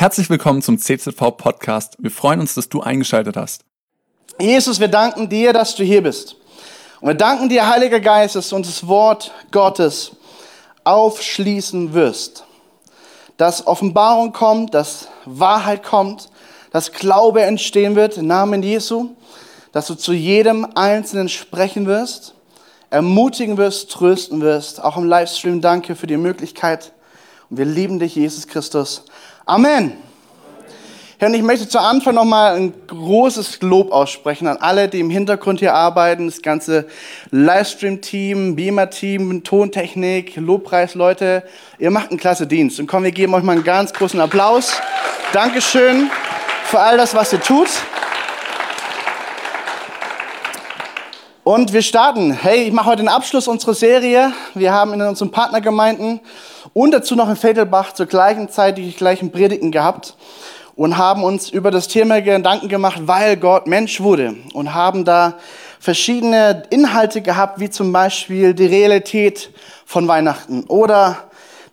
Herzlich willkommen zum CZV Podcast. Wir freuen uns, dass du eingeschaltet hast. Jesus, wir danken dir, dass du hier bist. Und wir danken dir, Heiliger Geist, dass du uns das Wort Gottes aufschließen wirst. Dass Offenbarung kommt, dass Wahrheit kommt, dass Glaube entstehen wird im Namen Jesu, dass du zu jedem Einzelnen sprechen wirst, ermutigen wirst, trösten wirst. Auch im Livestream danke für die Möglichkeit. Und wir lieben dich, Jesus Christus. Amen. Herr, und ich möchte zu Anfang nochmal ein großes Lob aussprechen an alle, die im Hintergrund hier arbeiten, das ganze Livestream-Team, Beamer-Team, Tontechnik, Lobpreis-Leute. Ihr macht einen klasse Dienst. Und komm, wir geben euch mal einen ganz großen Applaus. Dankeschön für all das, was ihr tut. Und wir starten. Hey, ich mache heute den Abschluss unserer Serie. Wir haben in unseren Partnergemeinden und dazu noch in Vedelbach zur gleichen Zeit die gleichen Predigten gehabt und haben uns über das Thema Gedanken gemacht, weil Gott Mensch wurde und haben da verschiedene Inhalte gehabt, wie zum Beispiel die Realität von Weihnachten oder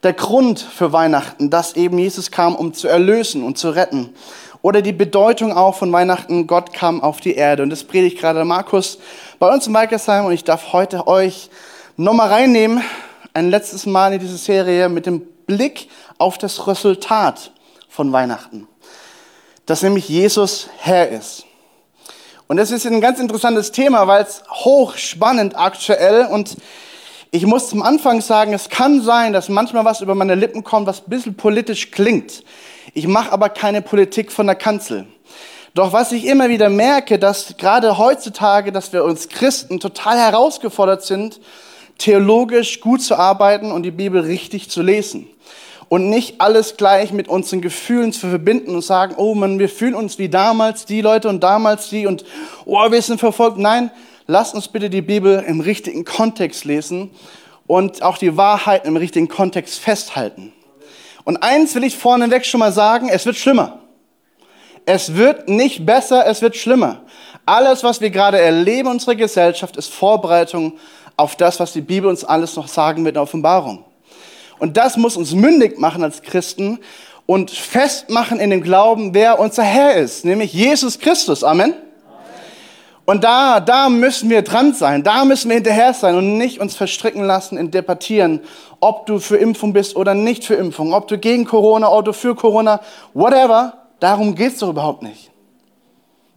der Grund für Weihnachten, dass eben Jesus kam, um zu erlösen und zu retten. Oder die Bedeutung auch von Weihnachten, Gott kam auf die Erde. Und das predigt gerade Markus bei uns in Weikersheim und ich darf heute euch nochmal reinnehmen, ein letztes Mal in diese Serie mit dem Blick auf das Resultat von Weihnachten. Dass nämlich Jesus Herr ist. Und das ist ein ganz interessantes Thema, weil es hochspannend aktuell und ich muss zum Anfang sagen, es kann sein, dass manchmal was über meine Lippen kommt, was ein bisschen politisch klingt. Ich mache aber keine Politik von der Kanzel. Doch was ich immer wieder merke, dass gerade heutzutage, dass wir uns Christen total herausgefordert sind, theologisch gut zu arbeiten und die Bibel richtig zu lesen. Und nicht alles gleich mit unseren Gefühlen zu verbinden und sagen, oh man, wir fühlen uns wie damals die Leute und damals die und oh, wir sind verfolgt. Nein, lasst uns bitte die Bibel im richtigen Kontext lesen und auch die Wahrheit im richtigen Kontext festhalten. Und eins will ich vorneweg schon mal sagen, es wird schlimmer. Es wird nicht besser, es wird schlimmer. Alles, was wir gerade erleben in unserer Gesellschaft, ist Vorbereitung auf das, was die Bibel uns alles noch sagen wird in der Offenbarung. Und das muss uns mündig machen als Christen und festmachen in dem Glauben, wer unser Herr ist, nämlich Jesus Christus. Amen. Und da, da müssen wir dran sein, da müssen wir hinterher sein und nicht uns verstricken lassen in Debattieren, ob du für Impfung bist oder nicht für Impfung, ob du gegen Corona, du für Corona, whatever. Darum geht's doch überhaupt nicht.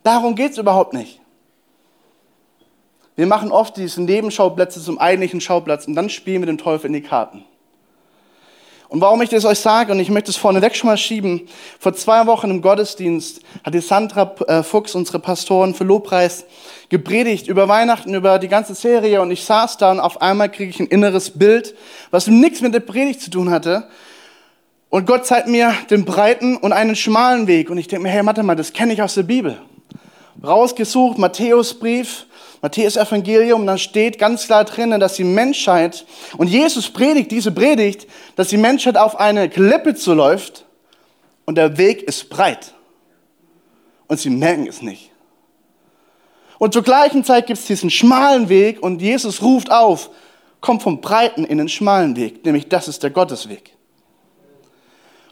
Darum geht's überhaupt nicht. Wir machen oft diese Nebenschauplätze zum eigentlichen Schauplatz und dann spielen wir den Teufel in die Karten. Und warum ich das euch sage, und ich möchte es vorneweg schon mal schieben, vor zwei Wochen im Gottesdienst hat die Sandra äh, Fuchs, unsere Pastorin für Lobpreis, gepredigt über Weihnachten, über die ganze Serie und ich saß da und auf einmal kriege ich ein inneres Bild, was nichts mit der Predigt zu tun hatte. Und Gott zeigt mir den breiten und einen schmalen Weg und ich denke mir, hey, warte mal, das kenne ich aus der Bibel. Rausgesucht, Matthäusbrief, Matthäus Evangelium, da steht ganz klar drinnen, dass die Menschheit, und Jesus predigt diese Predigt, dass die Menschheit auf eine Klippe zuläuft und der Weg ist breit. Und sie merken es nicht. Und zur gleichen Zeit gibt es diesen schmalen Weg und Jesus ruft auf, komm vom breiten in den schmalen Weg, nämlich das ist der Gottesweg.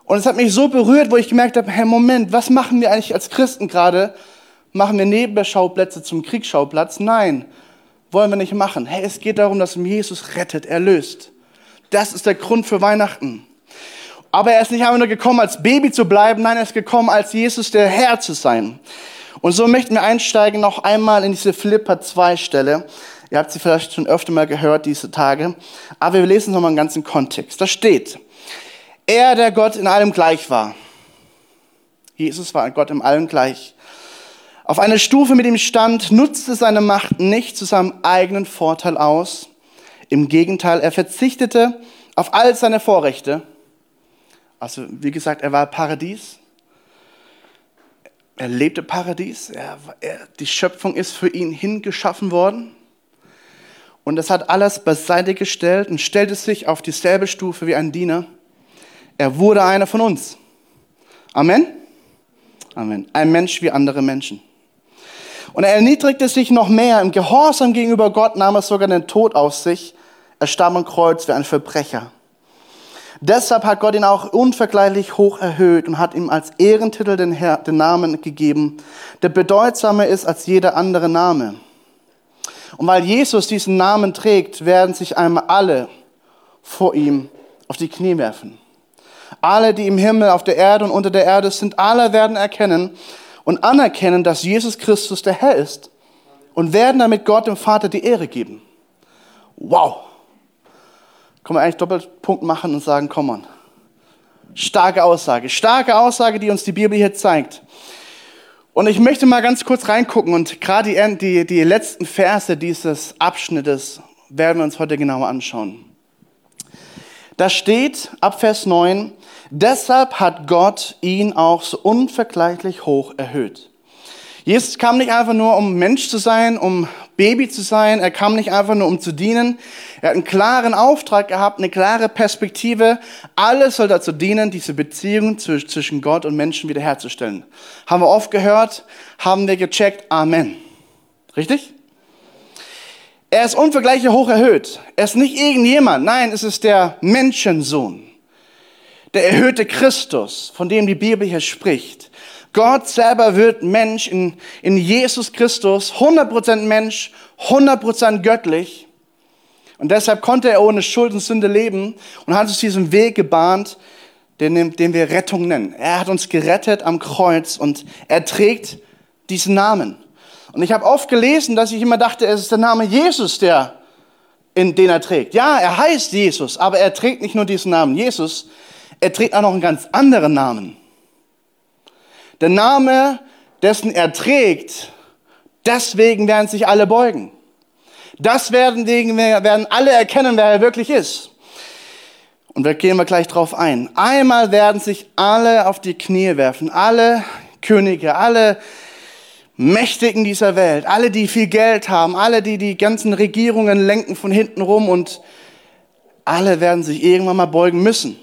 Und es hat mich so berührt, wo ich gemerkt habe, hey Moment, was machen wir eigentlich als Christen gerade? Machen wir Nebenschauplätze zum Kriegsschauplatz? Nein, wollen wir nicht machen. Hey, es geht darum, dass Jesus rettet, erlöst. Das ist der Grund für Weihnachten. Aber er ist nicht einfach nur gekommen, als Baby zu bleiben, nein, er ist gekommen, als Jesus der Herr zu sein. Und so möchten wir einsteigen noch einmal in diese Philippa 2 Stelle. Ihr habt sie vielleicht schon öfter mal gehört diese Tage. Aber wir lesen nochmal einen ganzen Kontext. Da steht, er, der Gott in allem gleich war. Jesus war Gott in allem gleich auf eine Stufe mit ihm stand, nutzte seine Macht nicht zu seinem eigenen Vorteil aus. Im Gegenteil, er verzichtete auf all seine Vorrechte. Also, wie gesagt, er war Paradies. Er lebte Paradies. Er, er, die Schöpfung ist für ihn hingeschaffen worden. Und das hat alles beiseite gestellt und stellte sich auf dieselbe Stufe wie ein Diener. Er wurde einer von uns. Amen. Amen. Ein Mensch wie andere Menschen. Und er erniedrigte sich noch mehr. Im Gehorsam gegenüber Gott nahm er sogar den Tod auf sich. Er starb am Kreuz wie ein Verbrecher. Deshalb hat Gott ihn auch unvergleichlich hoch erhöht und hat ihm als Ehrentitel den, Herr, den Namen gegeben, der bedeutsamer ist als jeder andere Name. Und weil Jesus diesen Namen trägt, werden sich einmal alle vor ihm auf die Knie werfen. Alle, die im Himmel, auf der Erde und unter der Erde sind, alle werden erkennen und anerkennen, dass Jesus Christus der Herr ist und werden damit Gott dem Vater die Ehre geben. Wow. Können wir eigentlich Doppelpunkt machen und sagen, komm on. Starke Aussage. Starke Aussage, die uns die Bibel hier zeigt. Und ich möchte mal ganz kurz reingucken und gerade die, die, die letzten Verse dieses Abschnittes werden wir uns heute genauer anschauen. Da steht ab Vers 9, deshalb hat Gott ihn auch so unvergleichlich hoch erhöht. Jesus kam nicht einfach nur, um Mensch zu sein, um Baby zu sein. Er kam nicht einfach nur, um zu dienen. Er hat einen klaren Auftrag gehabt, eine klare Perspektive. Alles soll dazu dienen, diese Beziehung zwischen Gott und Menschen wiederherzustellen. Haben wir oft gehört, haben wir gecheckt. Amen. Richtig? Er ist unvergleichlich hoch erhöht. Er ist nicht irgendjemand. Nein, es ist der Menschensohn. Der erhöhte Christus, von dem die Bibel hier spricht. Gott selber wird Mensch in, in Jesus Christus, 100% Mensch, 100% göttlich. Und deshalb konnte er ohne Schuld und Sünde leben und hat uns diesen Weg gebahnt, den, den wir Rettung nennen. Er hat uns gerettet am Kreuz und er trägt diesen Namen. Und ich habe oft gelesen, dass ich immer dachte, es ist der Name Jesus, der, in den er trägt. Ja, er heißt Jesus, aber er trägt nicht nur diesen Namen Jesus, er trägt auch noch einen ganz anderen Namen. Der Name, dessen er trägt, deswegen werden sich alle beugen. Das werden, werden alle erkennen, wer er wirklich ist. Und da gehen wir gleich drauf ein. Einmal werden sich alle auf die Knie werfen, alle Könige, alle Mächtigen dieser Welt, alle, die viel Geld haben, alle, die die ganzen Regierungen lenken von hinten rum und alle werden sich irgendwann mal beugen müssen.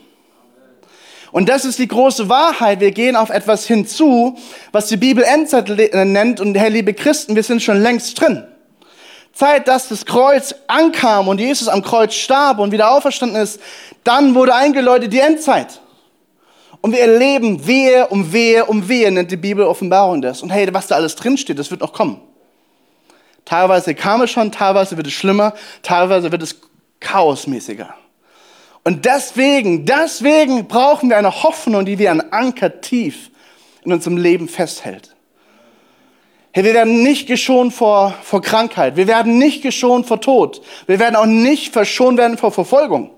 Und das ist die große Wahrheit. Wir gehen auf etwas hinzu, was die Bibel Endzeit äh, nennt. Und Herr, liebe Christen, wir sind schon längst drin. Zeit, dass das Kreuz ankam und Jesus am Kreuz starb und wieder auferstanden ist, dann wurde eingeläutet die Endzeit. Und wir erleben Wehe um Wehe um Wehe, nennt die Bibel Offenbarung das. Und hey, was da alles drinsteht, das wird noch kommen. Teilweise kam es schon, teilweise wird es schlimmer, teilweise wird es chaosmäßiger. Und deswegen, deswegen brauchen wir eine Hoffnung, die wie ein Anker tief in unserem Leben festhält. Hey, wir werden nicht geschont vor, vor Krankheit. Wir werden nicht geschont vor Tod. Wir werden auch nicht verschont werden vor Verfolgung.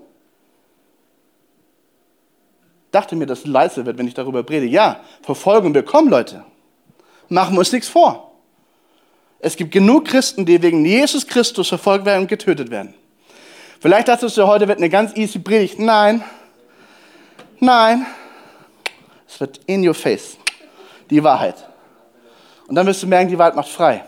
Dachte mir, dass es leise wird, wenn ich darüber predige. Ja, Verfolgung wird kommen, Leute. Machen wir uns nichts vor. Es gibt genug Christen, die wegen Jesus Christus verfolgt werden und getötet werden. Vielleicht dachtest du, heute wird eine ganz easy Predigt. Nein, nein, es wird in your face. Die Wahrheit. Und dann wirst du merken, die Wahrheit macht frei.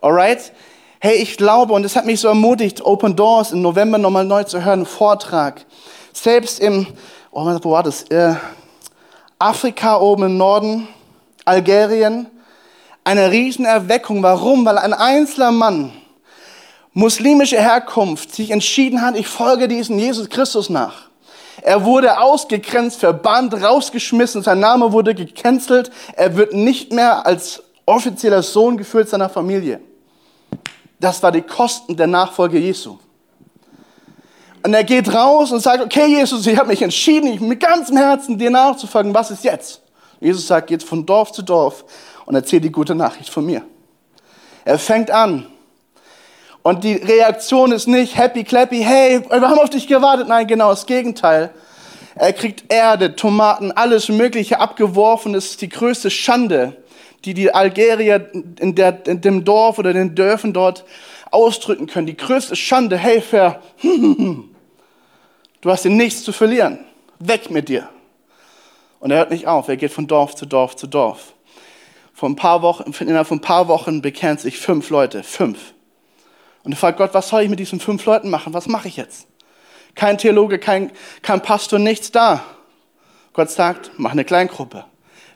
Alright? Hey, ich glaube, und es hat mich so ermutigt, Open Doors im November nochmal neu zu hören, einen Vortrag. Selbst im, oh, wo war das? Äh, Afrika oben im Norden, Algerien, eine Riesenerweckung. Warum? Weil ein einzelner Mann muslimische Herkunft sich entschieden hat, ich folge diesem Jesus Christus nach. Er wurde ausgegrenzt, verbannt, rausgeschmissen, sein Name wurde gecancelt, er wird nicht mehr als offizieller Sohn geführt seiner Familie. Das war die Kosten der Nachfolge Jesu. Und er geht raus und sagt, okay Jesus, ich habe mich entschieden, ich mit ganzem Herzen dir nachzufolgen, was ist jetzt? Jesus sagt, geht von Dorf zu Dorf und erzählt die gute Nachricht von mir. Er fängt an, und die Reaktion ist nicht happy, clappy, hey, wir haben auf dich gewartet. Nein, genau das Gegenteil. Er kriegt Erde, Tomaten, alles Mögliche abgeworfen. Das ist die größte Schande, die die Algerier in, der, in dem Dorf oder den Dörfern dort ausdrücken können. Die größte Schande, hey, Fair, du hast dir nichts zu verlieren. Weg mit dir. Und er hört nicht auf, er geht von Dorf zu Dorf zu Dorf. Vor ein paar Wochen, innerhalb von ein paar Wochen bekennen sich fünf Leute, fünf. Und er fragt Gott, was soll ich mit diesen fünf Leuten machen? Was mache ich jetzt? Kein Theologe, kein, kein Pastor, nichts da. Gott sagt, mach eine Kleingruppe.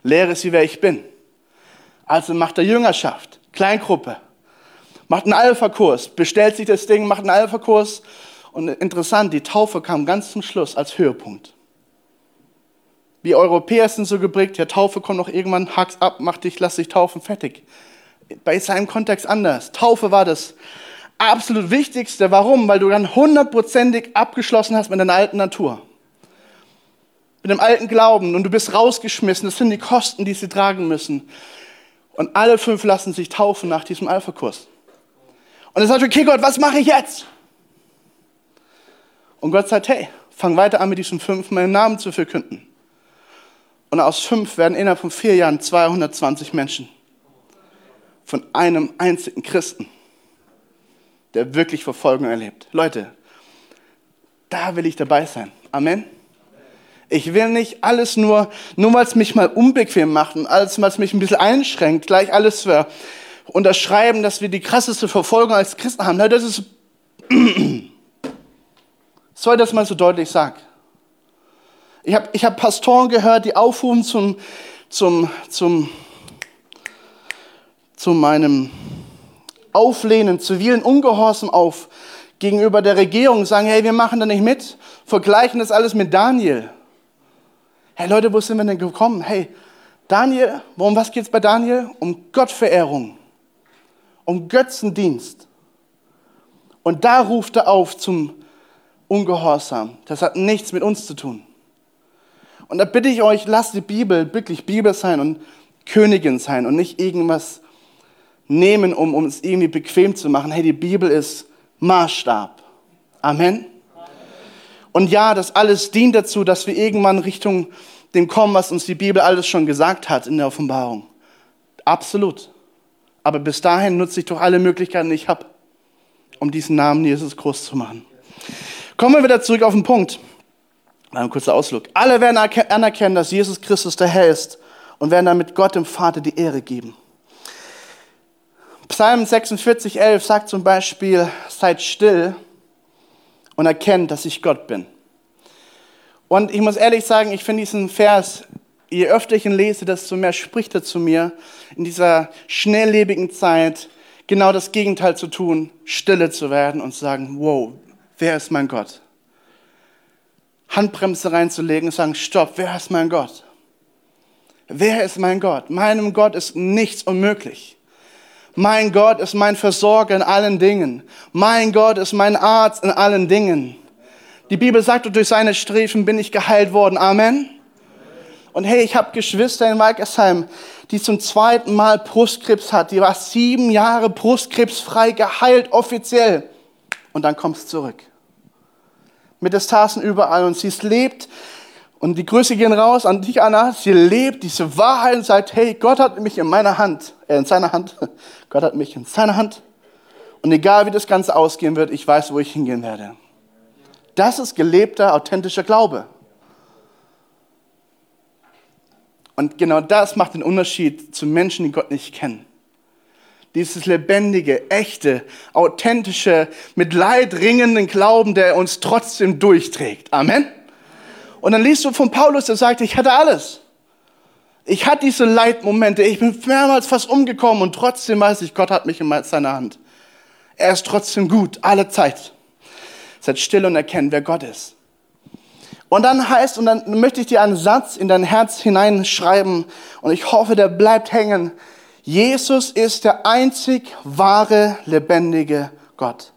Lehre sie, wer ich bin. Also macht er Jüngerschaft, Kleingruppe. Macht einen Alpha-Kurs, bestellt sich das Ding, macht einen Alpha-Kurs Und interessant, die Taufe kam ganz zum Schluss als Höhepunkt. Wir Europäer sind so geprägt, ja, Taufe kommt noch irgendwann, hack's ab, mach dich, lass dich taufen, fertig. Bei seinem Kontext anders. Taufe war das absolut Wichtigste. Warum? Weil du dann hundertprozentig abgeschlossen hast mit deiner alten Natur. Mit dem alten Glauben und du bist rausgeschmissen. Das sind die Kosten, die sie tragen müssen. Und alle fünf lassen sich taufen nach diesem Alpha-Kurs. Und er sagt, okay Gott, was mache ich jetzt? Und Gott sagt, hey, fang weiter an mit diesen fünf meinen Namen zu verkünden. Und aus fünf werden innerhalb von vier Jahren 220 Menschen. Von einem einzigen Christen, der wirklich Verfolgung erlebt. Leute, da will ich dabei sein. Amen. Ich will nicht alles nur, nur weil es mich mal unbequem macht und alles, weil es mich ein bisschen einschränkt, gleich alles für unterschreiben, dass wir die krasseste Verfolgung als Christen haben. Das ist, soll das mal so deutlich sagen. Ich habe ich hab Pastoren gehört, die aufrufen zum, zum, zum, zu meinem Auflehnen, zivilen Ungehorsam auf gegenüber der Regierung, sagen, hey, wir machen da nicht mit, vergleichen das alles mit Daniel. Hey Leute, wo sind wir denn gekommen? Hey, Daniel, worum was geht es bei Daniel? Um Gottverehrung, um Götzendienst. Und da ruft er auf zum Ungehorsam. Das hat nichts mit uns zu tun. Und da bitte ich euch, lasst die Bibel wirklich Bibel sein und Königin sein und nicht irgendwas nehmen, um, um es irgendwie bequem zu machen. Hey, die Bibel ist Maßstab. Amen. Und ja, das alles dient dazu, dass wir irgendwann Richtung dem kommen, was uns die Bibel alles schon gesagt hat in der Offenbarung. Absolut. Aber bis dahin nutze ich doch alle Möglichkeiten, die ich habe, um diesen Namen Jesus groß zu machen. Kommen wir wieder zurück auf den Punkt. Ein kurzer Ausflug. Alle werden anerkennen, dass Jesus Christus der Herr ist und werden damit Gott dem Vater die Ehre geben. Psalm 46, 11 sagt zum Beispiel, seid still und erkennt, dass ich Gott bin. Und ich muss ehrlich sagen, ich finde diesen Vers, je öfter ich ihn lese, desto mehr spricht er zu mir, in dieser schnelllebigen Zeit genau das Gegenteil zu tun, stille zu werden und zu sagen, wow, wer ist mein Gott? Handbremse reinzulegen und sagen, stopp, wer ist mein Gott? Wer ist mein Gott? Meinem Gott ist nichts unmöglich. Mein Gott ist mein Versorger in allen Dingen. Mein Gott ist mein Arzt in allen Dingen. Die Bibel sagt, durch seine Strefen bin ich geheilt worden. Amen. Und hey, ich habe Geschwister in Walkersheim, die zum zweiten Mal Brustkrebs hat. Die war sieben Jahre brustkrebsfrei geheilt, offiziell. Und dann kommt es zurück. Metastasen überall und sie lebt. Und die Grüße gehen raus an dich, Anna. Sie lebt diese Wahrheit und sagt, hey, Gott hat mich in meiner Hand, äh, in seiner Hand. Gott hat mich in seiner Hand. Und egal wie das Ganze ausgehen wird, ich weiß, wo ich hingehen werde. Das ist gelebter, authentischer Glaube. Und genau das macht den Unterschied zu Menschen, die Gott nicht kennen dieses lebendige, echte, authentische, mit Leid ringenden Glauben, der uns trotzdem durchträgt. Amen. Und dann liest du von Paulus, der sagt, ich hatte alles. Ich hatte diese Leidmomente, ich bin mehrmals fast umgekommen und trotzdem weiß ich, Gott hat mich in seiner Hand. Er ist trotzdem gut, alle Zeit. Seid still und erkennt, wer Gott ist. Und dann heißt, und dann möchte ich dir einen Satz in dein Herz hineinschreiben und ich hoffe, der bleibt hängen. Jesus ist der einzig wahre, lebendige Gott.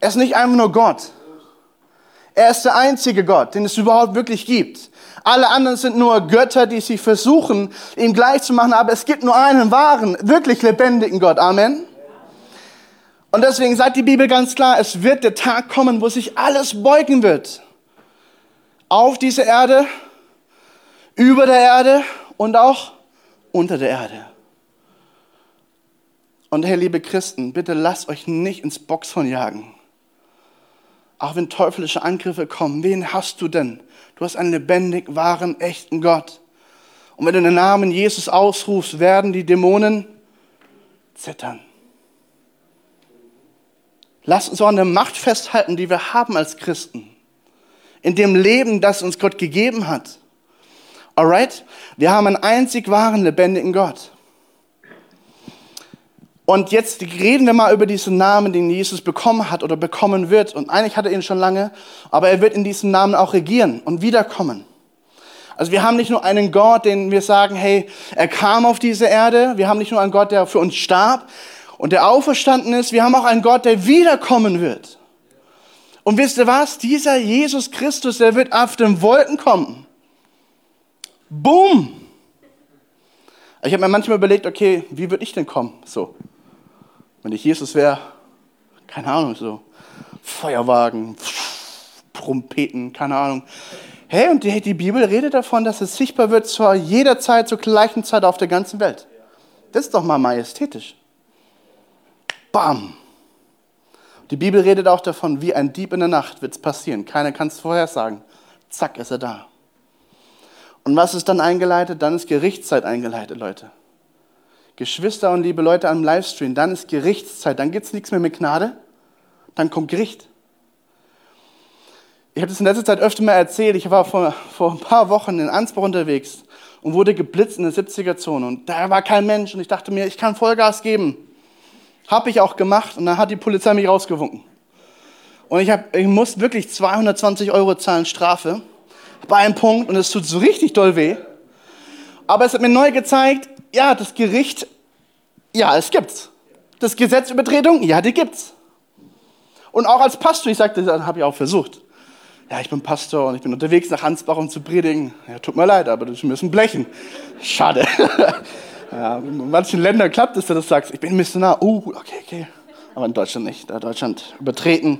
Er ist nicht einfach nur Gott. Er ist der einzige Gott, den es überhaupt wirklich gibt. Alle anderen sind nur Götter, die sich versuchen, ihm gleich zu machen, aber es gibt nur einen wahren, wirklich lebendigen Gott. Amen. Und deswegen sagt die Bibel ganz klar, es wird der Tag kommen, wo sich alles beugen wird. Auf dieser Erde, über der Erde und auch unter der Erde. Und hey, liebe Christen, bitte lasst euch nicht ins Boxhorn jagen. Auch wenn teuflische Angriffe kommen, wen hast du denn? Du hast einen lebendig, wahren, echten Gott. Und wenn du den Namen Jesus ausrufst, werden die Dämonen zittern. Lass uns an der Macht festhalten, die wir haben als Christen. In dem Leben, das uns Gott gegeben hat. Alright? Wir haben einen einzig wahren, lebendigen Gott. Und jetzt reden wir mal über diesen Namen, den Jesus bekommen hat oder bekommen wird. Und eigentlich hat er ihn schon lange, aber er wird in diesem Namen auch regieren und wiederkommen. Also wir haben nicht nur einen Gott, den wir sagen, hey, er kam auf diese Erde. Wir haben nicht nur einen Gott, der für uns starb und der auferstanden ist. Wir haben auch einen Gott, der wiederkommen wird. Und wisst ihr was? Dieser Jesus Christus, der wird auf den Wolken kommen. Boom! Ich habe mir manchmal überlegt, okay, wie würde ich denn kommen? So, wenn ich Jesus wäre, keine Ahnung, so Feuerwagen, Trompeten, keine Ahnung. Hey, und die, die, Bibel redet davon, dass es sichtbar wird zu jeder Zeit, zur gleichen Zeit auf der ganzen Welt. Das ist doch mal majestätisch. Bam! Die Bibel redet auch davon, wie ein Dieb in der Nacht wird es passieren. Keiner kann es vorhersagen. Zack, ist er da. Und was ist dann eingeleitet? Dann ist Gerichtszeit eingeleitet, Leute. Geschwister und liebe Leute am Livestream, dann ist Gerichtszeit, dann gibt es nichts mehr mit Gnade, dann kommt Gericht. Ich habe das in letzter Zeit öfter mal erzählt, ich war vor, vor ein paar Wochen in Ansbach unterwegs und wurde geblitzt in der 70er-Zone und da war kein Mensch und ich dachte mir, ich kann Vollgas geben. Habe ich auch gemacht und dann hat die Polizei mich rausgewunken. Und ich, hab, ich musste wirklich 220 Euro zahlen Strafe bei einem Punkt und es tut so richtig doll weh. Aber es hat mir neu gezeigt, ja, das Gericht, ja, es gibt's. Das Gesetzübertretung, ja, die gibt's. Und auch als Pastor, ich sagte, das habe ich auch versucht. Ja, ich bin Pastor und ich bin unterwegs nach Hansbach, um zu predigen. Ja, tut mir leid, aber das müssen blechen. Schade. ja, in manchen Ländern klappt es, dass du das sagst. Ich bin Missionar. Oh, okay, okay. Aber in Deutschland nicht. Da Deutschland übertreten.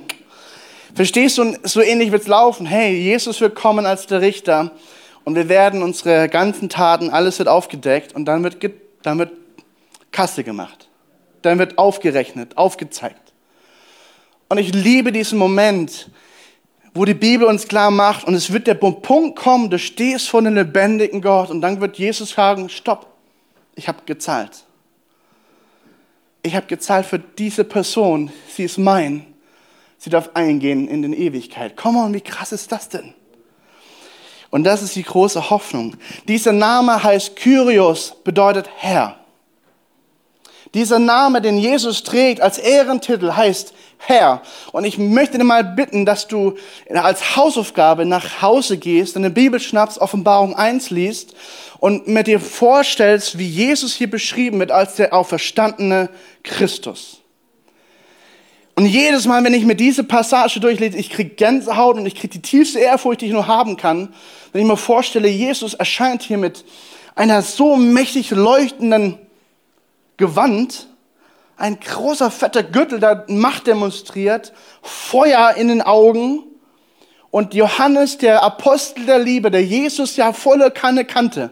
Verstehst du, so ähnlich wird es laufen. Hey, Jesus wird kommen als der Richter und wir werden unsere ganzen Taten, alles wird aufgedeckt und dann wird, dann wird Kasse gemacht. Dann wird aufgerechnet, aufgezeigt. Und ich liebe diesen Moment, wo die Bibel uns klar macht und es wird der Punkt kommen, du stehst vor dem lebendigen Gott und dann wird Jesus sagen, stopp, ich habe gezahlt. Ich habe gezahlt für diese Person, sie ist mein Sie darf eingehen in den Ewigkeit. Komm on, wie krass ist das denn? Und das ist die große Hoffnung. Dieser Name heißt Kyrios, bedeutet Herr. Dieser Name, den Jesus trägt als Ehrentitel, heißt Herr. Und ich möchte dir mal bitten, dass du als Hausaufgabe nach Hause gehst, deine Bibel schnappst, Offenbarung 1 liest und mir dir vorstellst, wie Jesus hier beschrieben wird als der auferstandene Christus. Und jedes Mal, wenn ich mir diese Passage durchlese, ich kriege Gänsehaut und ich kriege die tiefste Ehrfurcht, die ich nur haben kann, wenn ich mir vorstelle, Jesus erscheint hier mit einer so mächtig leuchtenden Gewand, ein großer fetter Gürtel, der Macht demonstriert, Feuer in den Augen und Johannes, der Apostel der Liebe, der Jesus ja volle Kanne kannte,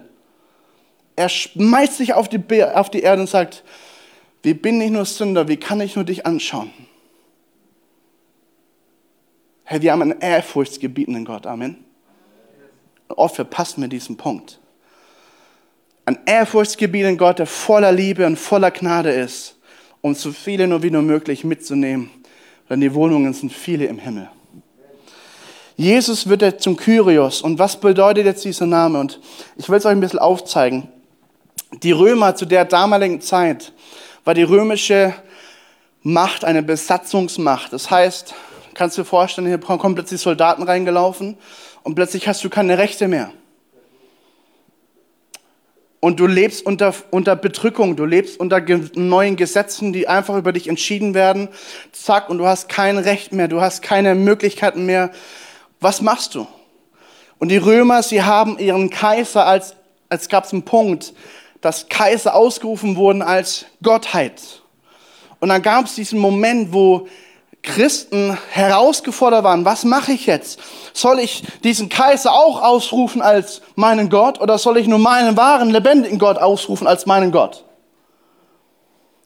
er schmeißt sich auf die, auf die Erde und sagt, wie bin ich nur Sünder, wie kann ich nur dich anschauen? Hey, wir haben einen ehrfurchtsgebietenden Gott. Amen. oft verpassen wir diesen Punkt. Ein ehrfurchtsgebietenden Gott, der voller Liebe und voller Gnade ist, um so viele nur wie nur möglich mitzunehmen. Denn die Wohnungen sind viele im Himmel. Jesus wird jetzt zum Kyrios. Und was bedeutet jetzt dieser Name? Und ich will es euch ein bisschen aufzeigen. Die Römer zu der damaligen Zeit war die römische Macht eine Besatzungsmacht. Das heißt, Kannst du dir vorstellen, hier kommen plötzlich Soldaten reingelaufen und plötzlich hast du keine Rechte mehr. Und du lebst unter, unter Bedrückung, du lebst unter neuen Gesetzen, die einfach über dich entschieden werden. Zack, und du hast kein Recht mehr, du hast keine Möglichkeiten mehr. Was machst du? Und die Römer, sie haben ihren Kaiser als, als gab es einen Punkt, dass Kaiser ausgerufen wurden als Gottheit. Und dann gab es diesen Moment, wo Christen herausgefordert waren, was mache ich jetzt? Soll ich diesen Kaiser auch ausrufen als meinen Gott oder soll ich nur meinen wahren, lebendigen Gott ausrufen als meinen Gott?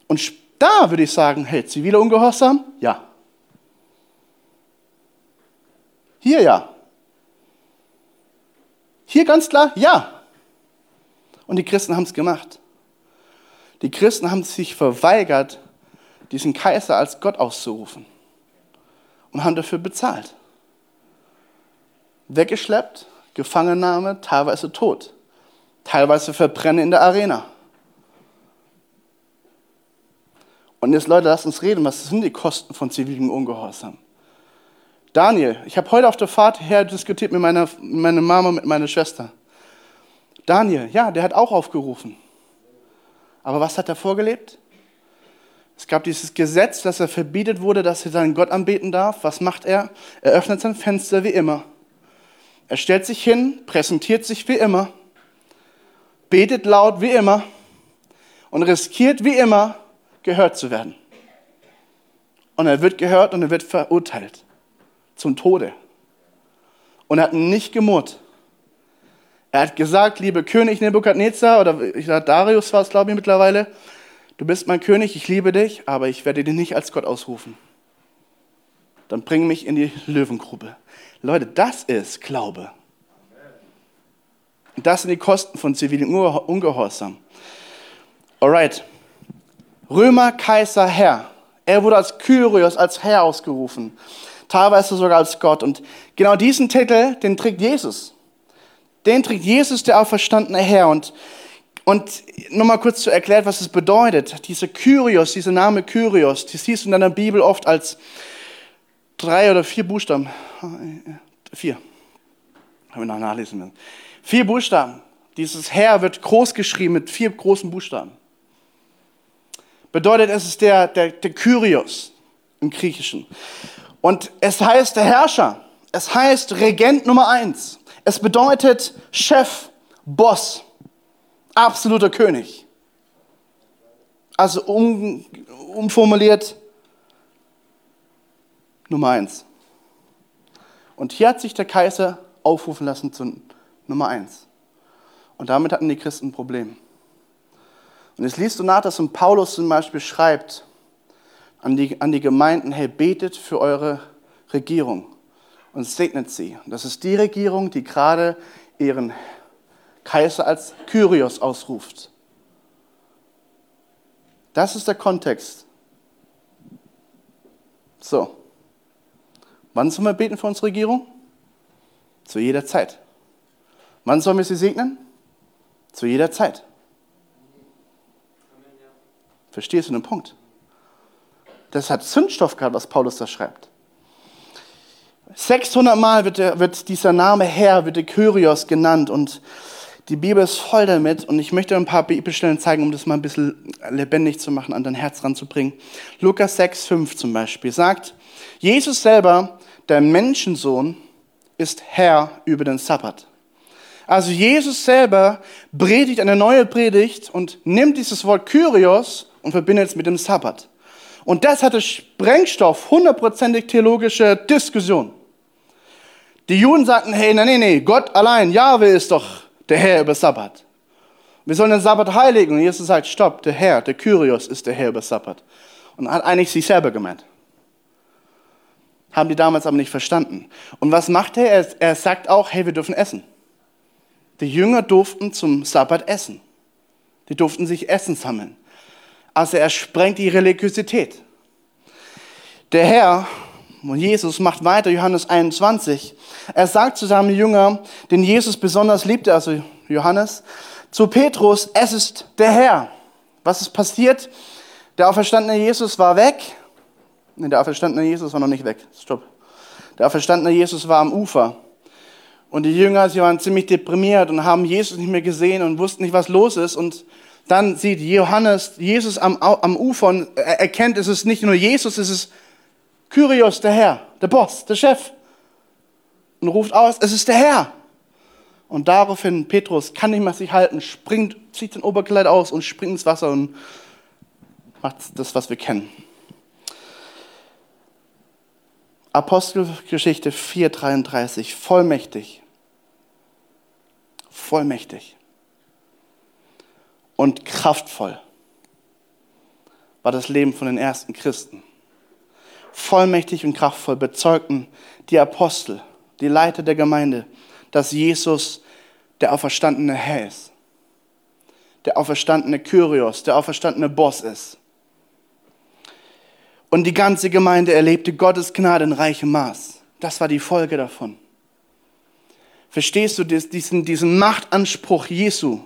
Und da würde ich sagen, hey, ziviler Ungehorsam? Ja. Hier ja. Hier ganz klar, ja. Und die Christen haben es gemacht. Die Christen haben sich verweigert, diesen Kaiser als Gott auszurufen und haben dafür bezahlt. Weggeschleppt, Gefangennahme, teilweise tot, teilweise Verbrennen in der Arena. Und jetzt, Leute, lasst uns reden, was sind die Kosten von zivilem Ungehorsam? Daniel, ich habe heute auf der Fahrt her diskutiert mit meiner, meiner Mama, mit meiner Schwester. Daniel, ja, der hat auch aufgerufen. Aber was hat er vorgelebt? Es gab dieses Gesetz, dass er verbietet wurde, dass er seinen Gott anbeten darf. Was macht er? Er öffnet sein Fenster wie immer. Er stellt sich hin, präsentiert sich wie immer, betet laut wie immer und riskiert wie immer, gehört zu werden. Und er wird gehört und er wird verurteilt zum Tode. Und er hat nicht gemurrt. Er hat gesagt, liebe König Nebukadnezar, oder ich glaube, Darius war es, glaube ich, mittlerweile, du bist mein König, ich liebe dich, aber ich werde dich nicht als Gott ausrufen. Dann bring mich in die Löwengrube. Leute, das ist Glaube. Das sind die Kosten von zivilem Ungehorsam. Alright. Römer, Kaiser, Herr. Er wurde als Kyrios, als Herr ausgerufen. Teilweise sogar als Gott. Und genau diesen Titel, den trägt Jesus. Den trägt Jesus, der auferstandene Herr. Und, und nochmal kurz zu erklären, was es bedeutet. Dieser Kyrios, dieser Name Kyrios, die siehst du in deiner Bibel oft als drei oder vier Buchstaben. Vier. Haben wir noch nachlesen müssen. Vier Buchstaben. Dieses Herr wird groß geschrieben mit vier großen Buchstaben bedeutet, es ist der, der, der Kyrios im Griechischen. Und es heißt der Herrscher. Es heißt Regent Nummer eins. Es bedeutet Chef, Boss, absoluter König. Also um, umformuliert Nummer eins. Und hier hat sich der Kaiser aufrufen lassen zu Nummer eins. Und damit hatten die Christen ein Problem. Und jetzt liest du nach, dass Paulus zum Beispiel schreibt an die, an die Gemeinden, hey, betet für eure Regierung und segnet sie. Das ist die Regierung, die gerade ihren Kaiser als Kyrios ausruft. Das ist der Kontext. So. Wann sollen wir beten für unsere Regierung? Zu jeder Zeit. Wann sollen wir sie segnen? Zu jeder Zeit. Verstehst du den Punkt? Das hat Zündstoff gehabt, was Paulus da schreibt. 600 Mal wird, der, wird dieser Name Herr, wird der Kyrios genannt und die Bibel ist voll damit und ich möchte ein paar Bibelstellen zeigen, um das mal ein bisschen lebendig zu machen, an dein Herz ranzubringen. Lukas 6, 5 zum Beispiel sagt, Jesus selber, der Menschensohn, ist Herr über den Sabbat. Also Jesus selber predigt eine neue Predigt und nimmt dieses Wort Kyrios und verbindet es mit dem Sabbat. Und das hatte Sprengstoff, hundertprozentig theologische Diskussion. Die Juden sagten, hey, nein, nein, nein, Gott allein, Jahwe ist doch der Herr über Sabbat. Wir sollen den Sabbat heiligen. Und Jesus sagt, stopp, der Herr, der Kyrios ist der Herr über Sabbat. Und hat eigentlich sich selber gemeint. Haben die damals aber nicht verstanden. Und was macht er? Er, sagt auch, hey, wir dürfen essen. Die Jünger durften zum Sabbat essen. Die durften sich Essen sammeln. Also er sprengt die Religiosität. Der Herr, Jesus, macht weiter, Johannes 21. Er sagt zu seinem Jünger, den Jesus besonders liebte, also Johannes, zu Petrus, es ist der Herr. Was ist passiert? Der auferstandene Jesus war weg. Nee, der auferstandene Jesus war noch nicht weg. Stopp. Der auferstandene Jesus war am Ufer. Und die Jünger, sie waren ziemlich deprimiert und haben Jesus nicht mehr gesehen und wussten nicht, was los ist. Und dann sieht Johannes Jesus am, am Ufer und er erkennt, es ist nicht nur Jesus, es ist Kyrios, der Herr, der Boss, der Chef. Und ruft aus, es ist der Herr. Und daraufhin Petrus kann nicht mehr sich halten, springt, zieht den Oberkleid aus und springt ins Wasser und macht das, was wir kennen. Apostelgeschichte 4,33, vollmächtig. Vollmächtig und kraftvoll war das Leben von den ersten Christen. Vollmächtig und kraftvoll bezeugten die Apostel, die Leiter der Gemeinde, dass Jesus der auferstandene Herr ist, der auferstandene Kyrios, der auferstandene Boss ist. Und die ganze Gemeinde erlebte Gottes Gnade in reichem Maß. Das war die Folge davon. Verstehst du diesen, diesen Machtanspruch Jesu?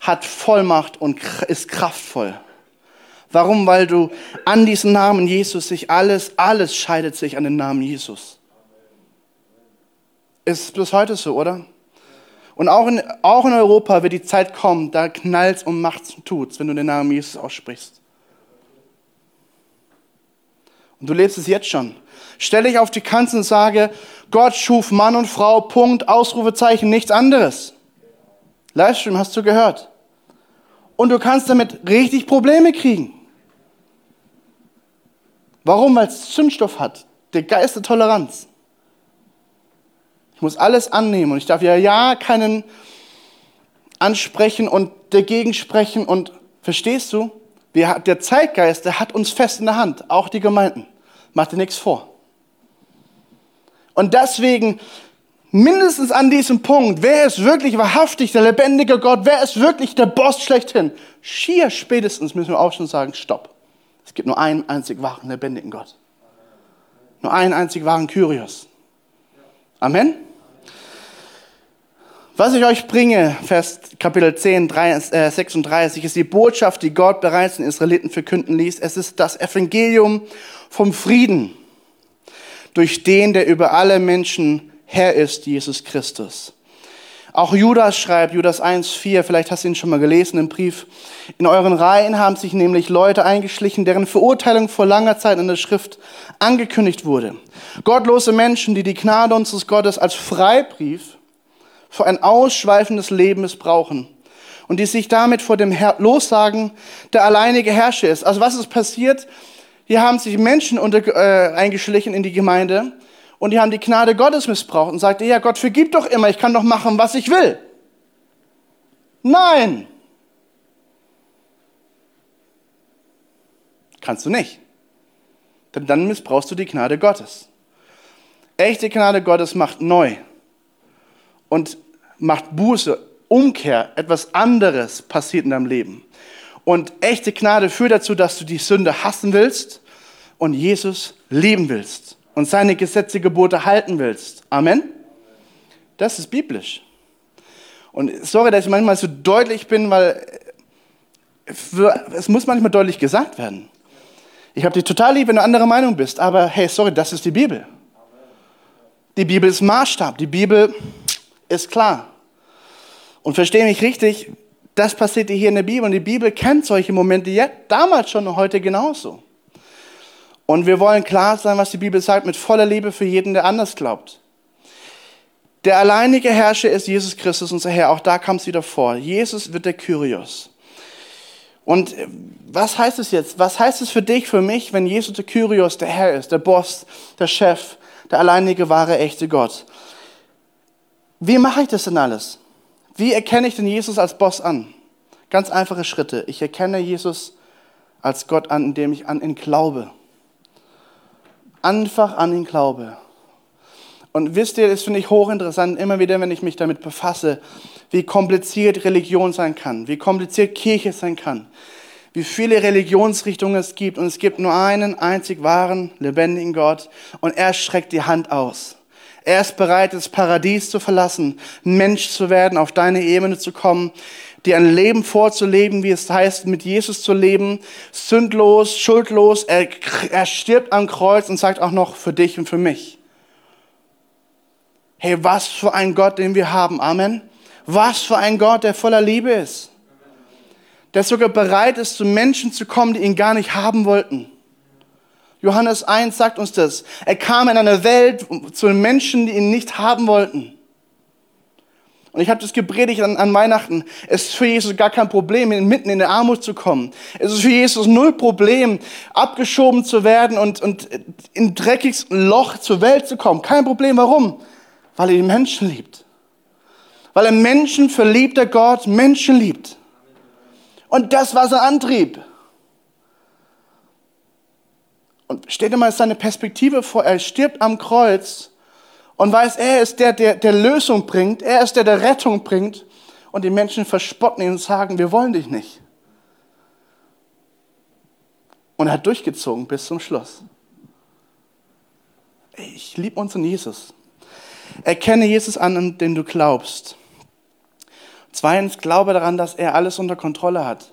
hat Vollmacht und ist kraftvoll. Warum? Weil du an diesen Namen Jesus sich alles, alles scheidet sich an den Namen Jesus. Ist bis heute so, oder? Und auch in, auch in Europa wird die Zeit kommen, da knallt und macht's und tut's, wenn du den Namen Jesus aussprichst. Und du lebst es jetzt schon. Stell dich auf die Kanzel und sage, Gott schuf Mann und Frau, Punkt, Ausrufezeichen, nichts anderes. Livestream hast du gehört. Und du kannst damit richtig Probleme kriegen. Warum? Weil es Zündstoff hat. Der Geist der Toleranz. Ich muss alles annehmen und ich darf ja ja keinen ansprechen und dagegen sprechen und verstehst du? Wir, der Zeitgeist, der hat uns fest in der Hand, auch die Gemeinden. Mach dir nichts vor. Und deswegen mindestens an diesem Punkt, wer ist wirklich wahrhaftig der lebendige Gott, wer ist wirklich der Boss schlechthin? Schier spätestens müssen wir auch schon sagen, stopp. Es gibt nur einen einzig wahren lebendigen Gott. Nur einen einzig wahren Kyrios. Amen. Was ich euch bringe, Vers Kapitel 10, 3, äh, 36, ist die Botschaft, die Gott bereits den Israeliten verkünden ließ. Es ist das Evangelium vom Frieden, durch den, der über alle Menschen Herr ist, Jesus Christus. Auch Judas schreibt, Judas 1,4, vielleicht hast du ihn schon mal gelesen im Brief. In euren Reihen haben sich nämlich Leute eingeschlichen, deren Verurteilung vor langer Zeit in der Schrift angekündigt wurde. Gottlose Menschen, die die Gnade unseres Gottes als Freibrief für ein ausschweifendes Leben missbrauchen und die sich damit vor dem Herr Lossagen der alleinige Herrscher ist. Also was ist passiert? Hier haben sich Menschen unter, äh, eingeschlichen in die Gemeinde und die haben die Gnade Gottes missbraucht und sagte, ja, Gott vergibt doch immer, ich kann doch machen, was ich will. Nein. Kannst du nicht. Denn dann missbrauchst du die Gnade Gottes. Echte Gnade Gottes macht neu und macht Buße, Umkehr, etwas anderes passiert in deinem Leben. Und echte Gnade führt dazu, dass du die Sünde hassen willst und Jesus lieben willst und seine Gesetze, Gebote halten willst. Amen? Das ist biblisch. Und sorry, dass ich manchmal so deutlich bin, weil es muss manchmal deutlich gesagt werden. Ich habe dich total lieb, wenn du andere Meinung bist, aber hey, sorry, das ist die Bibel. Die Bibel ist Maßstab. Die Bibel ist klar. Und verstehe mich richtig, das passierte hier in der Bibel und die Bibel kennt solche Momente jetzt, damals schon und heute genauso. Und wir wollen klar sein, was die Bibel sagt, mit voller Liebe für jeden, der anders glaubt. Der alleinige Herrscher ist Jesus Christus, unser Herr. Auch da kam es wieder vor. Jesus wird der Kyrios. Und äh, was heißt es jetzt? Was heißt es für dich, für mich, wenn Jesus der Kyrios, der Herr ist, der Boss, der Chef, der alleinige, wahre, echte Gott? Wie mache ich das denn alles? Wie erkenne ich denn Jesus als Boss an? Ganz einfache Schritte. Ich erkenne Jesus als Gott an, indem ich an ihn glaube. Einfach an ihn glaube. Und wisst ihr, das finde ich hochinteressant, immer wieder, wenn ich mich damit befasse, wie kompliziert Religion sein kann, wie kompliziert Kirche sein kann, wie viele Religionsrichtungen es gibt. Und es gibt nur einen einzig wahren, lebendigen Gott und er streckt die Hand aus. Er ist bereit, das Paradies zu verlassen, Mensch zu werden, auf deine Ebene zu kommen, dir ein Leben vorzuleben, wie es heißt, mit Jesus zu leben, sündlos, schuldlos. Er, er stirbt am Kreuz und sagt auch noch für dich und für mich. Hey, was für ein Gott, den wir haben. Amen. Was für ein Gott, der voller Liebe ist. Der sogar bereit ist, zu Menschen zu kommen, die ihn gar nicht haben wollten. Johannes 1 sagt uns das. Er kam in eine Welt zu Menschen, die ihn nicht haben wollten. Und ich habe das gepredigt an, an, Weihnachten. Es ist für Jesus gar kein Problem, mitten in der Armut zu kommen. Es ist für Jesus null Problem, abgeschoben zu werden und, und in dreckiges Loch zur Welt zu kommen. Kein Problem. Warum? Weil er die Menschen liebt. Weil er Menschen verliebter Gott Menschen liebt. Und das war sein Antrieb. Und stell dir mal seine Perspektive vor, er stirbt am Kreuz und weiß, er ist der, der, der Lösung bringt, er ist der, der Rettung bringt. Und die Menschen verspotten ihn und sagen, wir wollen dich nicht. Und er hat durchgezogen bis zum Schluss. Ich liebe unseren Jesus. Erkenne Jesus an, an den du glaubst. Zweitens, glaube daran, dass er alles unter Kontrolle hat.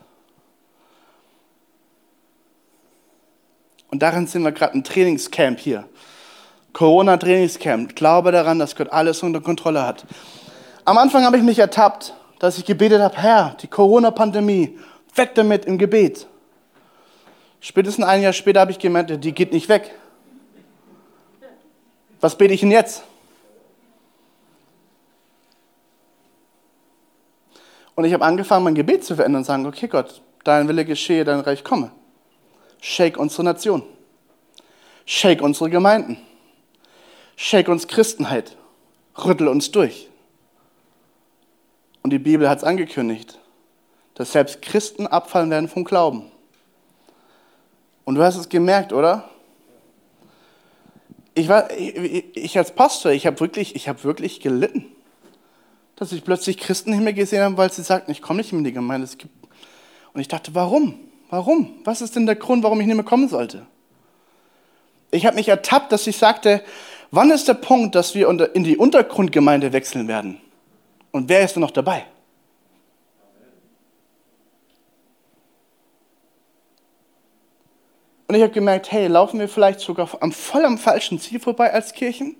Und darin sind wir gerade ein Trainingscamp hier. Corona-Trainingscamp. Glaube daran, dass Gott alles unter Kontrolle hat. Am Anfang habe ich mich ertappt, dass ich gebetet habe, Herr, die Corona-Pandemie, weg damit im Gebet. Spätestens ein Jahr später habe ich gemerkt, die geht nicht weg. Was bete ich denn jetzt? Und ich habe angefangen, mein Gebet zu verändern und sagen, okay Gott, dein Wille geschehe, dein Reich komme. Shake unsere Nation. Shake unsere Gemeinden. Shake uns Christenheit. Rüttel uns durch. Und die Bibel hat es angekündigt, dass selbst Christen abfallen werden vom Glauben. Und du hast es gemerkt, oder? Ich, war, ich, ich als Pastor, ich habe wirklich, hab wirklich gelitten, dass ich plötzlich Christen nicht mehr gesehen habe, weil sie sagten, ich komme nicht mehr in die Gemeinde. Und ich dachte, warum? Warum? Was ist denn der Grund, warum ich nicht mehr kommen sollte? Ich habe mich ertappt, dass ich sagte, wann ist der Punkt, dass wir in die Untergrundgemeinde wechseln werden? Und wer ist denn noch dabei? Und ich habe gemerkt, hey, laufen wir vielleicht sogar am voll am falschen Ziel vorbei als Kirchen?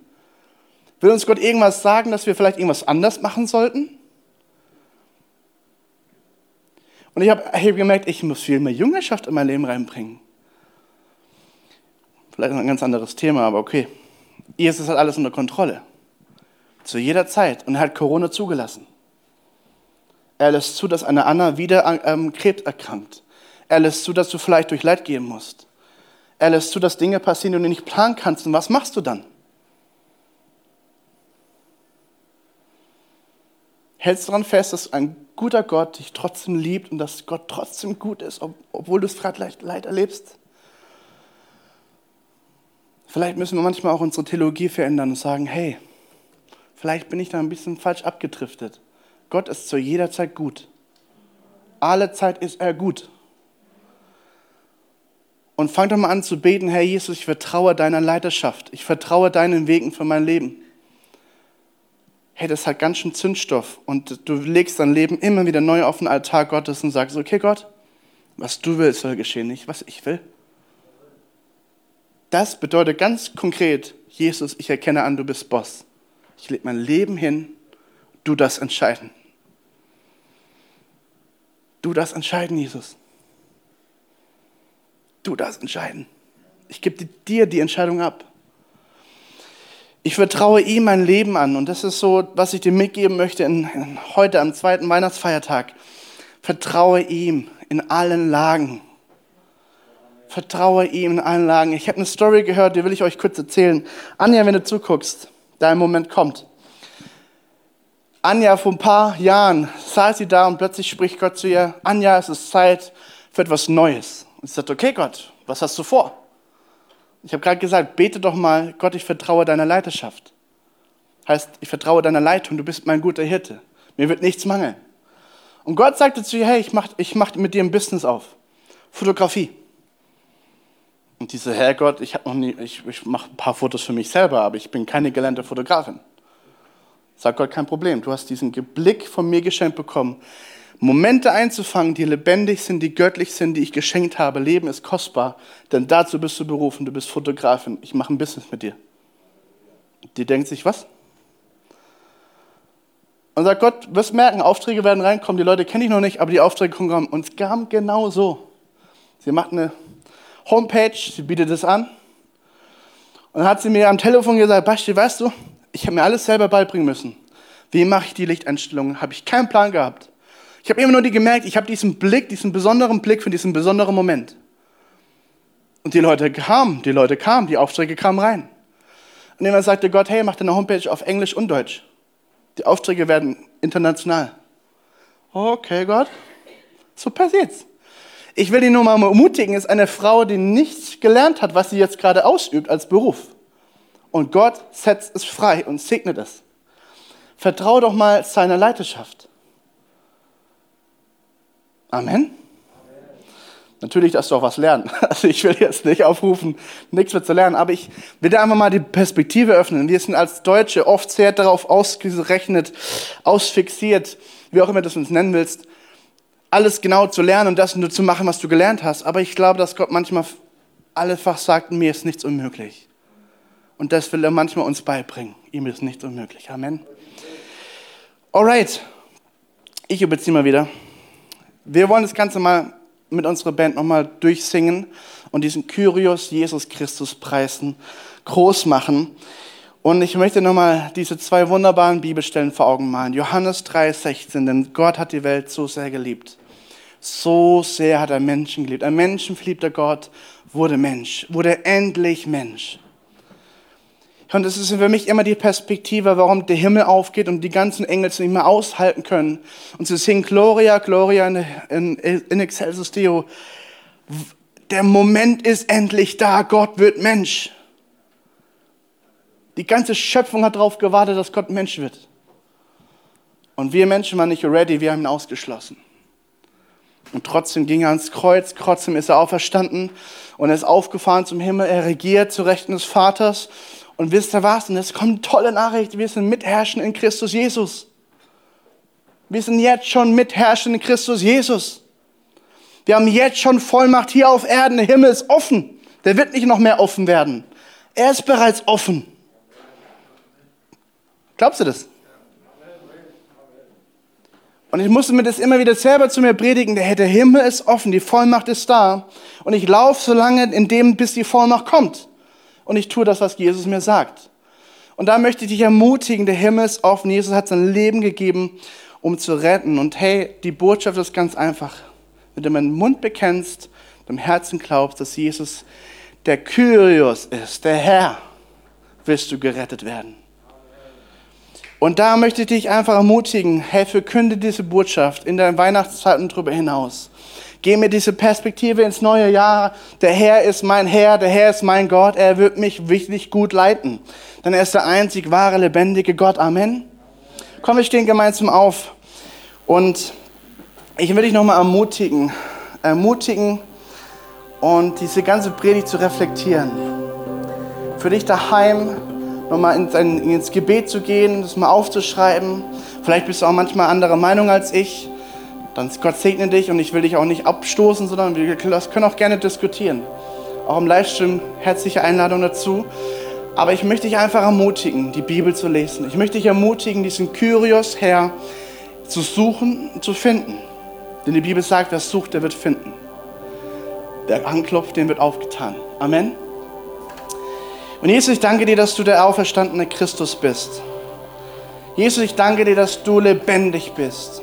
Will uns Gott irgendwas sagen, dass wir vielleicht irgendwas anders machen sollten? Und ich habe hab gemerkt, ich muss viel mehr Jüngerschaft in mein Leben reinbringen. Vielleicht ein ganz anderes Thema, aber okay. Jesus hat alles unter Kontrolle. Zu jeder Zeit. Und er hat Corona zugelassen. Er lässt zu, dass eine Anna wieder ähm, Krebs erkrankt. Er lässt zu, dass du vielleicht durch Leid gehen musst. Er lässt zu, dass Dinge passieren, die du nicht planen kannst. Und was machst du dann? Hältst du daran fest, dass ein guter Gott dich trotzdem liebt und dass Gott trotzdem gut ist, obwohl du es gerade Leid erlebst? Vielleicht müssen wir manchmal auch unsere Theologie verändern und sagen, hey, vielleicht bin ich da ein bisschen falsch abgedriftet. Gott ist zu jeder Zeit gut. Alle Zeit ist er gut. Und fang doch mal an zu beten, Herr Jesus, ich vertraue deiner Leiterschaft. Ich vertraue deinen Wegen für mein Leben. Hey, das hat ganz schön Zündstoff. Und du legst dein Leben immer wieder neu auf den Altar Gottes und sagst, okay Gott, was du willst soll geschehen, nicht was ich will. Das bedeutet ganz konkret, Jesus, ich erkenne an, du bist Boss. Ich lege mein Leben hin, du das entscheiden. Du das entscheiden, Jesus du das entscheiden. Ich gebe dir die Entscheidung ab. Ich vertraue ihm mein Leben an und das ist so, was ich dir mitgeben möchte in, in heute am zweiten Weihnachtsfeiertag. Vertraue ihm in allen Lagen. Vertraue ihm in allen Lagen. Ich habe eine Story gehört, die will ich euch kurz erzählen. Anja, wenn du zuguckst, dein Moment kommt. Anja, vor ein paar Jahren saß sie da und plötzlich spricht Gott zu ihr, Anja, es ist Zeit für etwas Neues. Und ich sagte, okay Gott, was hast du vor? Ich habe gerade gesagt, bete doch mal, Gott, ich vertraue deiner Leiterschaft. Heißt, ich vertraue deiner Leitung, du bist mein guter Hirte. Mir wird nichts mangeln. Und Gott sagte zu ihr, hey, ich mache ich mach mit dir ein Business auf. Fotografie. Und diese, Herr Gott, ich, ich, ich mache ein paar Fotos für mich selber, aber ich bin keine gelernte Fotografin. Sagt Gott, kein Problem. Du hast diesen Blick von mir geschenkt bekommen. Momente einzufangen, die lebendig sind, die göttlich sind, die ich geschenkt habe. Leben ist kostbar, denn dazu bist du berufen. Du bist Fotografin. Ich mache ein Business mit dir. Die denkt sich, was? Und sagt Gott, wirst merken, Aufträge werden reinkommen, die Leute kenne ich noch nicht, aber die Aufträge kommen. Und es kam genau so. Sie macht eine Homepage, sie bietet es an. Und dann hat sie mir am Telefon gesagt, Basti, weißt du, ich habe mir alles selber beibringen müssen. Wie mache ich die Lichteinstellungen? Habe ich keinen Plan gehabt. Ich habe immer nur die gemerkt, ich habe diesen Blick, diesen besonderen Blick für diesen besonderen Moment. Und die Leute kamen, die Leute kamen, die Aufträge kamen rein. Und jemand sagte Gott, hey, mach deine Homepage auf Englisch und Deutsch. Die Aufträge werden international. Okay, Gott, so passiert's. Ich will dich nur mal ermutigen, ist eine Frau, die nichts gelernt hat, was sie jetzt gerade ausübt als Beruf. Und Gott setzt es frei und segnet es. Vertrau doch mal seiner Leiterschaft. Amen. Natürlich darfst du auch was lernen. Also ich will jetzt nicht aufrufen, nichts mehr zu lernen, aber ich will dir einfach mal die Perspektive öffnen. Wir sind als Deutsche oft sehr darauf ausgerechnet, ausfixiert, wie auch immer du es uns nennen willst, alles genau zu lernen und das nur zu machen, was du gelernt hast. Aber ich glaube, dass Gott manchmal einfach sagt, mir ist nichts unmöglich. Und das will er manchmal uns beibringen. Ihm ist nichts unmöglich. Amen. Alright. Ich überziehe mal wieder. Wir wollen das Ganze mal mit unserer Band nochmal durchsingen und diesen Kyrios Jesus Christus preisen, groß machen. Und ich möchte nochmal diese zwei wunderbaren Bibelstellen vor Augen malen. Johannes 3,16, denn Gott hat die Welt so sehr geliebt. So sehr hat er Menschen geliebt. Ein menschenverliebter Gott wurde Mensch, wurde endlich Mensch. Und das ist für mich immer die Perspektive, warum der Himmel aufgeht und die ganzen Engel es nicht mehr aushalten können. Und sie singen Gloria, Gloria in, in, in Excelsis Deo. Der Moment ist endlich da, Gott wird Mensch. Die ganze Schöpfung hat darauf gewartet, dass Gott Mensch wird. Und wir Menschen waren nicht ready, wir haben ihn ausgeschlossen. Und trotzdem ging er ans Kreuz, trotzdem ist er auferstanden und er ist aufgefahren zum Himmel, er regiert zu Rechten des Vaters und wisst ihr was? Und es kommt eine tolle Nachricht. Wir sind Mitherrschen in Christus Jesus. Wir sind jetzt schon Mitherrschen in Christus Jesus. Wir haben jetzt schon Vollmacht hier auf Erden. Der Himmel ist offen. Der wird nicht noch mehr offen werden. Er ist bereits offen. Glaubst du das? Und ich musste mir das immer wieder selber zu mir predigen. Der, der Himmel ist offen, die Vollmacht ist da. Und ich laufe so lange in dem, bis die Vollmacht kommt und ich tue das, was Jesus mir sagt. Und da möchte ich dich ermutigen, der Himmel ist offen. Jesus hat sein Leben gegeben, um zu retten. Und hey, die Botschaft ist ganz einfach. Wenn du dem Mund bekennst, dem Herzen glaubst, dass Jesus der Kyrios ist, der Herr, wirst du gerettet werden. Und da möchte ich dich einfach ermutigen, hey, verkünde diese Botschaft in der Weihnachtszeit und darüber hinaus. Geh mir diese Perspektive ins neue Jahr. Der Herr ist mein Herr, der Herr ist mein Gott. Er wird mich wirklich gut leiten. Denn er ist der einzig wahre, lebendige Gott. Amen. Komm, wir stehen gemeinsam auf. Und ich will dich nochmal ermutigen, ermutigen und diese ganze Predigt zu reflektieren. Für dich daheim nochmal ins Gebet zu gehen, das mal aufzuschreiben. Vielleicht bist du auch manchmal anderer Meinung als ich dann Gott segne dich und ich will dich auch nicht abstoßen, sondern wir können auch gerne diskutieren. Auch im Livestream herzliche Einladung dazu. Aber ich möchte dich einfach ermutigen, die Bibel zu lesen. Ich möchte dich ermutigen, diesen Kyrios Herr zu suchen und zu finden. Denn die Bibel sagt, wer sucht, der wird finden. Wer anklopft, dem wird aufgetan. Amen. Und Jesus, ich danke dir, dass du der auferstandene Christus bist. Jesus, ich danke dir, dass du lebendig bist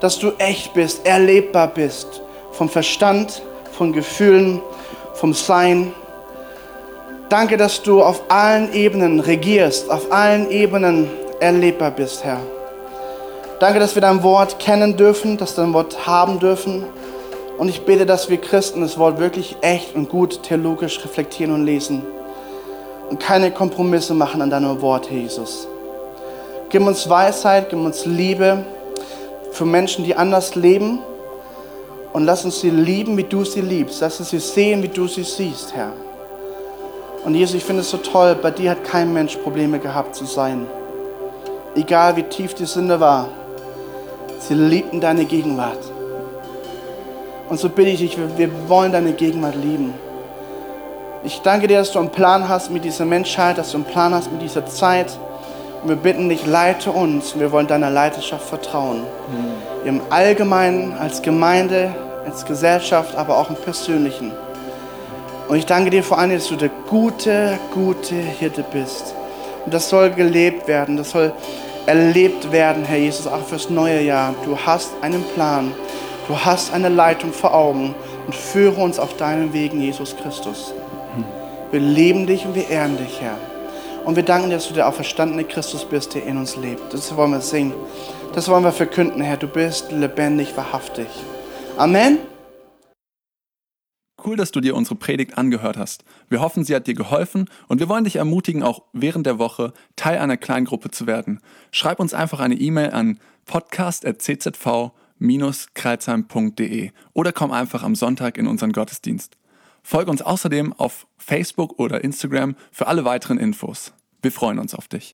dass du echt bist, erlebbar bist. Vom Verstand, von Gefühlen, vom Sein. Danke, dass du auf allen Ebenen regierst, auf allen Ebenen erlebbar bist, Herr. Danke, dass wir dein Wort kennen dürfen, dass wir dein Wort haben dürfen. Und ich bete, dass wir Christen das Wort wirklich echt und gut theologisch reflektieren und lesen. Und keine Kompromisse machen an deinem Wort, Jesus. Gib uns Weisheit, gib uns Liebe für Menschen, die anders leben. Und lass uns sie lieben, wie du sie liebst. Lass uns sie sehen, wie du sie siehst, Herr. Und Jesus, ich finde es so toll, bei dir hat kein Mensch Probleme gehabt zu sein. Egal wie tief die Sünde war, sie liebten deine Gegenwart. Und so bitte ich dich, wir wollen deine Gegenwart lieben. Ich danke dir, dass du einen Plan hast mit dieser Menschheit, dass du einen Plan hast mit dieser Zeit. Und wir bitten dich, leite uns. Wir wollen deiner Leiterschaft vertrauen. Mhm. Im Allgemeinen, als Gemeinde, als Gesellschaft, aber auch im Persönlichen. Und ich danke dir vor allem, dass du der gute, gute Hirte bist. Und das soll gelebt werden, das soll erlebt werden, Herr Jesus, auch fürs neue Jahr. Du hast einen Plan, du hast eine Leitung vor Augen und führe uns auf deinen Wegen, Jesus Christus. Wir lieben dich und wir ehren dich, Herr. Und wir danken dir, dass du der auferstandene Christus bist, der in uns lebt. Das wollen wir singen. Das wollen wir verkünden, Herr. Du bist lebendig, wahrhaftig. Amen. Cool, dass du dir unsere Predigt angehört hast. Wir hoffen, sie hat dir geholfen und wir wollen dich ermutigen, auch während der Woche Teil einer Kleingruppe zu werden. Schreib uns einfach eine E-Mail an podcast.czv-kreuzheim.de oder komm einfach am Sonntag in unseren Gottesdienst. Folge uns außerdem auf Facebook oder Instagram für alle weiteren Infos. Wir freuen uns auf dich.